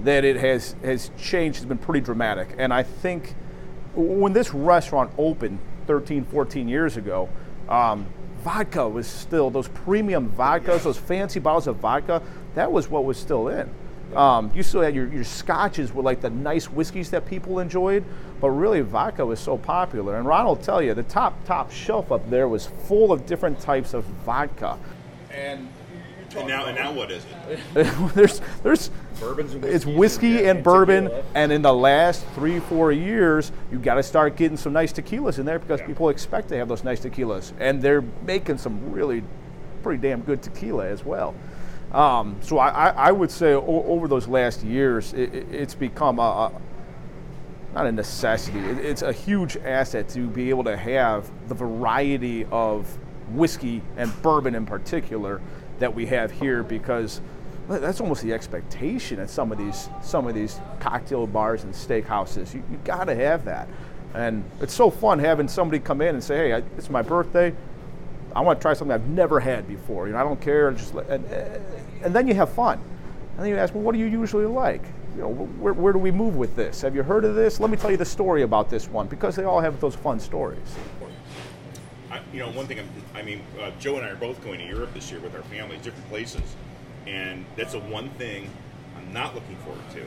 that it has, has changed has been pretty dramatic. And I think when this restaurant opened 13, 14 years ago, um, vodka was still, those premium vodkas, those fancy bottles of vodka, that was what was still in. Um, you still had your, your scotches were like the nice whiskeys that people enjoyed, but really vodka was so popular. And Ron will tell you, the top, top shelf up there was full of different types of vodka. And And now, and now what is it? (laughs) there's, there's, Bourbons and it's whiskey and- and, and bourbon, tequila. and in the last three, four years, you got to start getting some nice tequilas in there because people expect to have those nice tequilas, and they're making some really pretty damn good tequila as well. Um, so I, I, would say o- over those last years, it- it's become a, a not a necessity. It, it's a huge asset to be able to have the variety of whiskey and bourbon in particular that we have here because that's almost the expectation at some of these some of these cocktail bars and steakhouses. You, you got to have that, and it's so fun having somebody come in and say, "Hey, I, it's my birthday. I want to try something I've never had before. You know, I don't care. Just and, and then you have fun. And then you ask, well, what do you usually like? You know, where, where do we move with this? Have you heard of this? Let me tell you the story about this one because they all have those fun stories. I, you know, one thing, I'm, I mean, uh, Joe and I are both going to Europe this year with our families, different places, and that's the one thing I'm not looking forward to.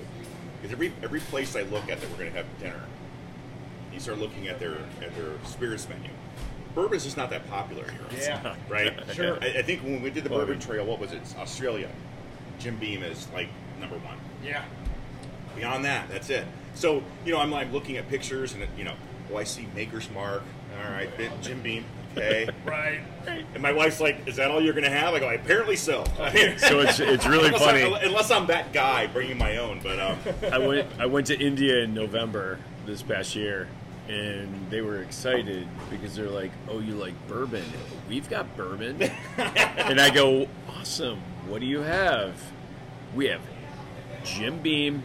Because every every place I look at that we're going to have dinner, you start looking at their at their spirits menu. Bourbon's just not that popular here. Yeah. right. (laughs) Sure. I, I think when we did the Bourbon Trail, what was it? Australia. Jim Beam is like number one. Yeah. Beyond that, that's it. So, you know, I'm like looking at pictures and, you know, oh, I see Maker's Mark. All right, bit Jim Beam. Okay. (laughs) Right. And my wife's like, is that all you're going to have? I go, apparently so. (laughs) So it's it's really unless, funny. I, unless I'm that guy bringing my own. But um, I went I went to India in November this past year, and they were excited because they're like, "Oh, you like bourbon? We've got bourbon." (laughs) and I go, "Awesome! What do you have?" We have Jim Beam,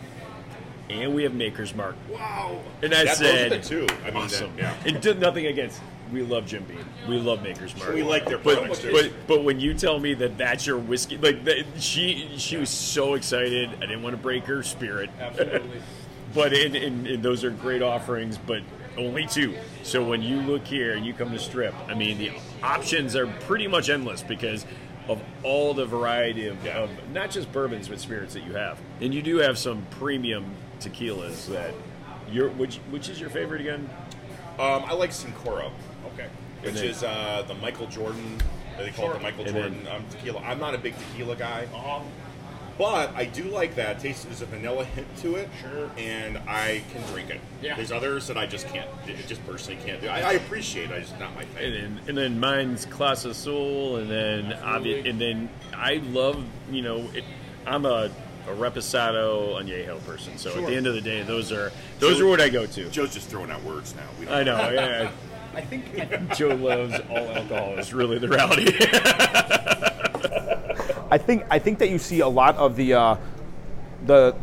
and we have Maker's Mark. wow. And I That- said, those the two. I mean, awesome. that- yeah. And did nothing against. We love Jim Beam. We love Maker's Mark. We like their but, products, too. but but when you tell me that that's your whiskey, like that, she she was so excited. I didn't want to break her spirit. Absolutely. (laughs) But and, and, and those are great offerings, but only two. So when you look here and you come to Strip, I mean the options are pretty much endless because of all the variety of, of not just bourbons but spirits that you have, and you do have some premium tequilas that. Your, which which is your favorite again? Um, I like Cincoro, Okay. which then- is uh, the Michael Jordan. They call it the Michael Jordan then- um, tequila. I'm not a big tequila guy. Um, But I do like that. It tastes there's a vanilla hint to it. Sure. And I can drink it. Yeah. There's others that I just can't. do- Just personally can't do. I, I appreciate. it, I just not my And thing. then, and then mine's Clase Azul, and then obvi- and then I love you know it, I'm a, a Reposado Añejo person, so at the end of the day, those are those So- are what I go to. Joe's just throwing out words now. We I know. Yeah, (laughs) I think (laughs) Joe loves all alcohol. Is really the reality. (laughs) I think I think that you see a lot of the uh, the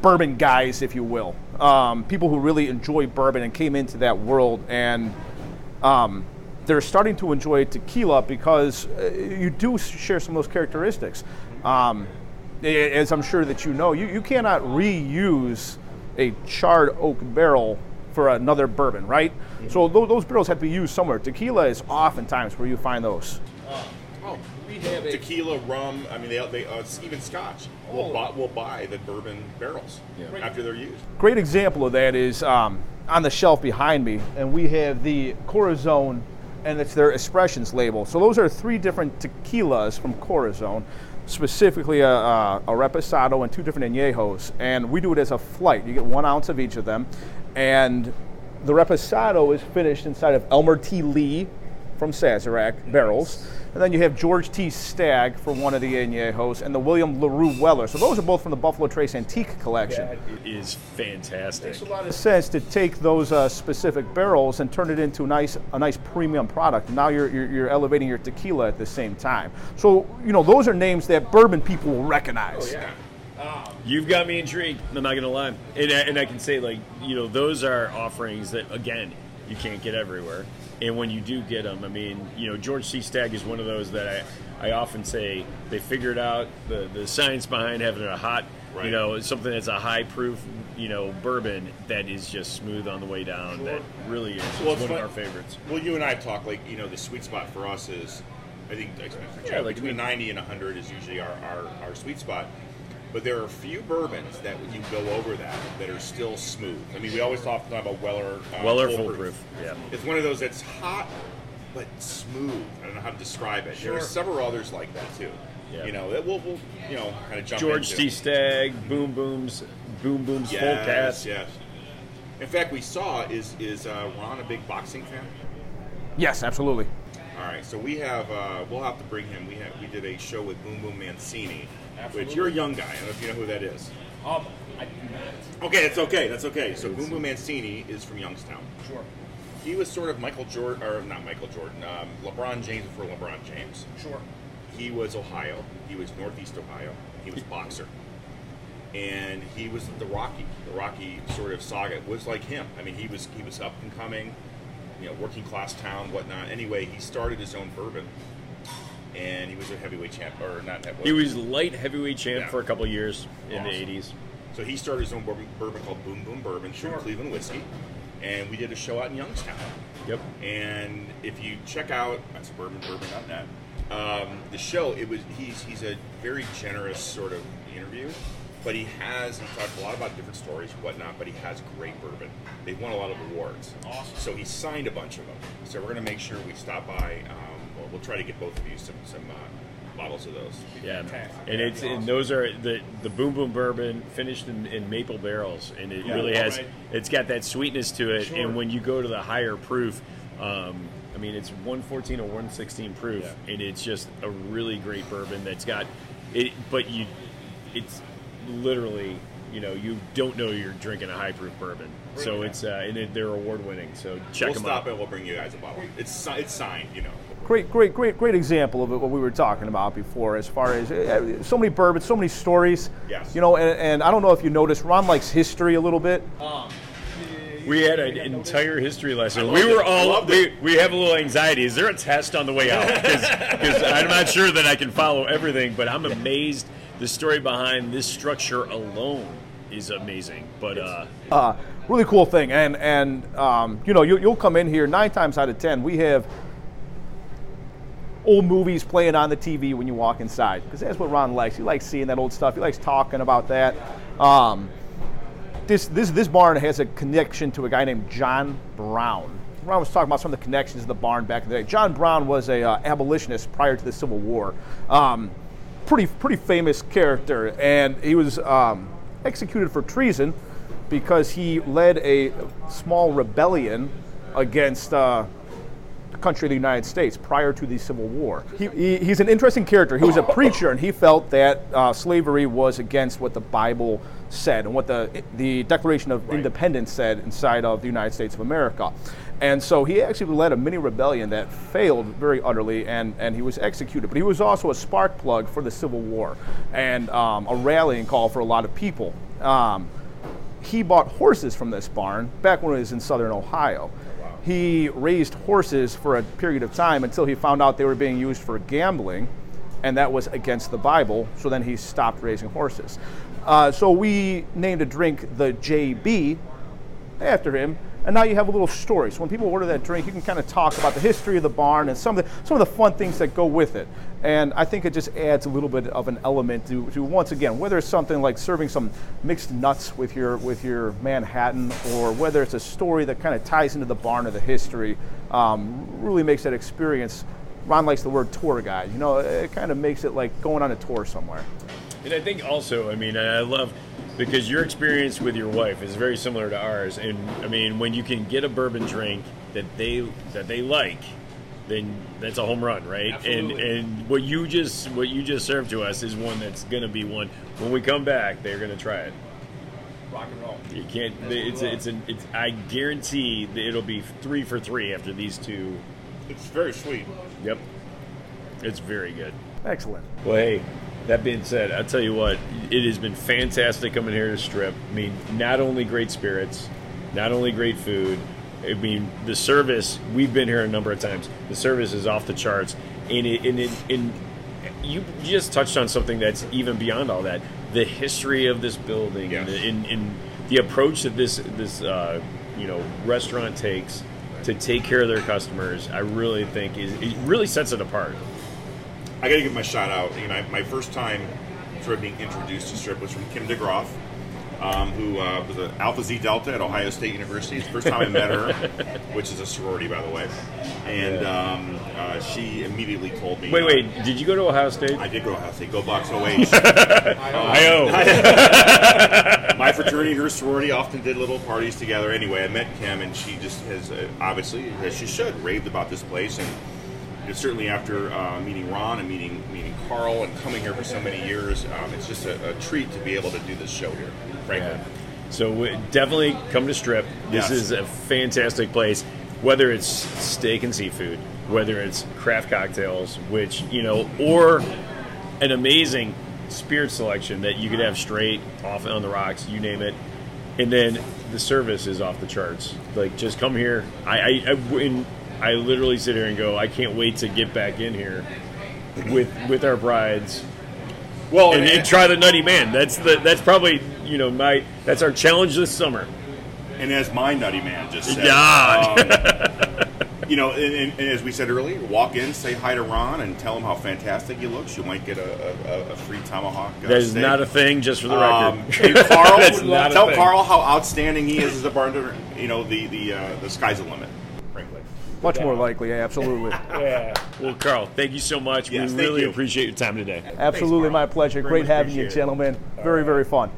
bourbon guys, if you will, um, people who really enjoy bourbon and came into that world, and um, they're starting to enjoy tequila because uh, you do share some of those characteristics. Um, as I'm sure that you know, you, you cannot reuse a charred oak barrel for another bourbon, right? So tho- those barrels have to be used somewhere. Tequila is oftentimes where you find those. oh, we have a tequila, rum. I mean, they, they uh, even Scotch. Oh. We'll, buy, we'll buy the bourbon barrels Yeah. after they're used. Great example of that is um, on the shelf behind me, and we have the Corazon, and it's their expressions label. So those are three different tequilas from Corazon, specifically a, a, a reposado and two different añejos, and we do it as a flight. You get one ounce of each of them, and the reposado is finished inside of Elmer T. Lee from Sazerac barrels. And then you have George T. Stagg for one of the añejos, and the William LaRue Weller. So those are both from the Buffalo Trace Antique Collection That is fantastic. It makes a lot of sense to take those uh, specific barrels and turn it into a nice, a nice premium product. Now you're, you're, you're elevating your tequila at the same time. So you know those are names that bourbon people will recognize. Oh, Yeah. You've got me intrigued. I'm not gonna lie, and I, and I can say like you know those are offerings that again you can't get everywhere, and when you do get them, I mean you know George T. Stagg is one of those that I, I often say they figured out the the science behind having a hot Right. you know something that's a high proof you know bourbon that is just smooth on the way down that really is Well, one fun- of our favorites. Well, you and I talk like you know the sweet spot for us is, I think like, Yeah, like between we- ninety and hundred is usually our, our, our sweet spot. But there are a few bourbons that when you go over that that are still smooth. I mean, we always talk about Weller. Uh, Weller Full foolproof. Yeah. It's one of those that's hot but smooth. I don't know how to describe it. There are several others like that too. Yeah. You know, that we'll, we'll you know kind of jump George into. T. Stagg, Boom Booms, Boom Booms, full Yes, cast. yes. In fact, we saw is is uh, Ron a big boxing fan? Yes, absolutely. All right, so we have uh, we'll have to bring him. We have we did a show with Boom Boom Mancini, which you're a young guy. I don't know if you know who that is. Um, I do not. Okay, that's okay. That's okay. So Boom Boom Mancini is from Youngstown. Sure. He was sort of Michael Jordan, or not Michael Jordan, um, LeBron James before LeBron James. Sure. He was Ohio. He was Northeast Ohio. He was a boxer, and he was the Rocky. The Rocky sort of saga was like him. I mean, he was he was up and coming, you know, working class town, whatnot. Anyway, he started his own bourbon, and he was a heavyweight champ, or not heavyweight. He was light heavyweight champ Yeah. for a couple of years in Awesome. the '80s. So he started his own bourbon, bourbon called Boom Boom Bourbon through Sure. Cleveland Whiskey, and we did a show out in Youngstown. Yep. And if you check out that's bourbonbourbon.net, um, the show it was he's he's a very generous sort of interview, but he has he talked a lot about different stories and whatnot. But he has great bourbon. They've won a lot of awards. Awesome. So he signed a bunch of them. So we're gonna make sure we stop by. Um, well, we'll try to get both of you some some uh, bottles of those. Yeah, Fantastic. and it's and those are the the Boom Boom Bourbon finished in, in maple barrels, and it Yeah. really has Alright. it's got that sweetness to it. Sure. And when you go to the higher proof, um, I mean it's 114 or 116 proof, Yeah. and it's just a really great bourbon that's got it. But you, it's literally you know you don't know you're drinking a high proof bourbon. So Really? it's uh, and it, they're award winning. So check we'll them stop out. and we'll bring you guys a bottle. It's it's signed, you know. Great, great, great, great example of it, what we were talking about before, as far as uh, so many bourbons, so many stories. Yes. You know, and, and I don't know if you noticed, Ron likes history a little bit. We had an entire history lesson. We were it. All loved we, we have a little anxiety. Is there a test on the way out? (laughs) Because I'm not sure that I can follow everything, but I'm amazed. The story behind this structure alone is amazing. But uh, uh, really cool thing. And and um, you know, you, you'll come in here nine times out of ten. We have old movies playing on the TV when you walk inside because that's what Ron likes. He likes seeing that old stuff. He likes talking about that. Um, this this this barn has a connection to a guy named John Brown. Ron was talking about some of the connections of the barn back in the day. John Brown was a uh, abolitionist prior to the Civil War. Um, pretty pretty famous character, and he was um, executed for treason because he led a small rebellion against. Uh, the country of the United States prior to the Civil War. He, he, he's an interesting character. He was a preacher, and he felt that uh, slavery was against what the Bible said and what the the Declaration of Independence said inside of the United States of America. And so he actually led a mini rebellion that failed very utterly, and, and he was executed. But he was also a spark plug for the Civil War and um, a rallying call for a lot of people. Um, he bought horses from this barn back when it was in southern Ohio. He raised horses for a period of time until he found out they were being used for gambling, and that was against the Bible. So then he stopped raising horses. Uh, so we named a drink the JB after him, and now you have a little story. So when people order that drink, you can kind of talk about the history of the barn and some of the some of the fun things that go with it. And I think it just adds a little bit of an element to, to once again, whether it's something like serving some mixed nuts with your with your Manhattan, or whether it's a story that kind of ties into the barn or the history, um, really makes that experience. Ron likes the word tour guide. You know, it kind of makes it like going on a tour somewhere. And I think also, I mean, I love because your experience with your wife is very similar to ours. And I mean, when you can get a bourbon drink that they that they like, then that's a home run, right? Absolutely. And and what you just what you just served to us is one that's going to be one when we come back. They're going to try it. Rock and roll. You can't. That's It's a, it's an. It's. I guarantee that it'll be three for three after these two. It's very sweet. Yep. It's very good. Excellent. Well, hey, that being said, I'll tell you what, it has been fantastic coming here to Strip. I mean, not only great spirits, not only great food. I mean, the service. We've been here a number of times. The service is off the charts, and it, and it, and you just touched on something that's even beyond all that. The history of this building, Yes. and, and, and the approach that this this uh, you know restaurant takes to take care of their customers. I really think is it really sets it apart. I got to give my shout out. You know, my first time sort of being introduced to strip was from Kim DeGroff, um, who uh, was an Alpha Xi Delta at Ohio State University. It's the first time I met her, (laughs) which is a sorority, by the way. And um, uh, she immediately told me. Wait, wait, did you go to Ohio State? I did go to Ohio State. Go Bucks OH. (laughs) I owe. (laughs) my fraternity her sorority often did little parties together. Anyway, I met Kim, and she just has uh, obviously, as she should, raved about this place. And and certainly after uh, meeting Ron and meeting meeting Carl and coming here for so many years, um, it's just a, a treat to be able to do this show here. Frankly, So we- definitely come to Strip. This Yes. is a fantastic place. Whether it's steak and seafood, whether it's craft cocktails, which you know, or an amazing spirit selection that you could have straight off on the rocks, you name it. And then the service is off the charts. Like, just come here. I, I, I, when I literally sit here and go, I can't wait to get back in here with with our brides well, and, and try the Nutty Man. That's the that's probably you know my that's our challenge this summer. And as my nutty man just said, Yeah. um, you know, and, and, and as we said earlier, walk in, say hi to Ron, and tell him how fantastic he looks. You might get a, a, a free tomahawk. Uh, That is steak. not a thing, just for the Um, record. hey, Carl, (laughs) That's not a tell. Carl how outstanding he is as a bartender. You know, the the uh, the sky's the limit. Frankly, Much more likely, yeah, absolutely. (laughs) Yeah. Well, Carl, thank you so much. Yes, we really you. appreciate your time today. absolutely Carl. my pleasure. Very Great having you, appreciate it. gentlemen. Very, very fun.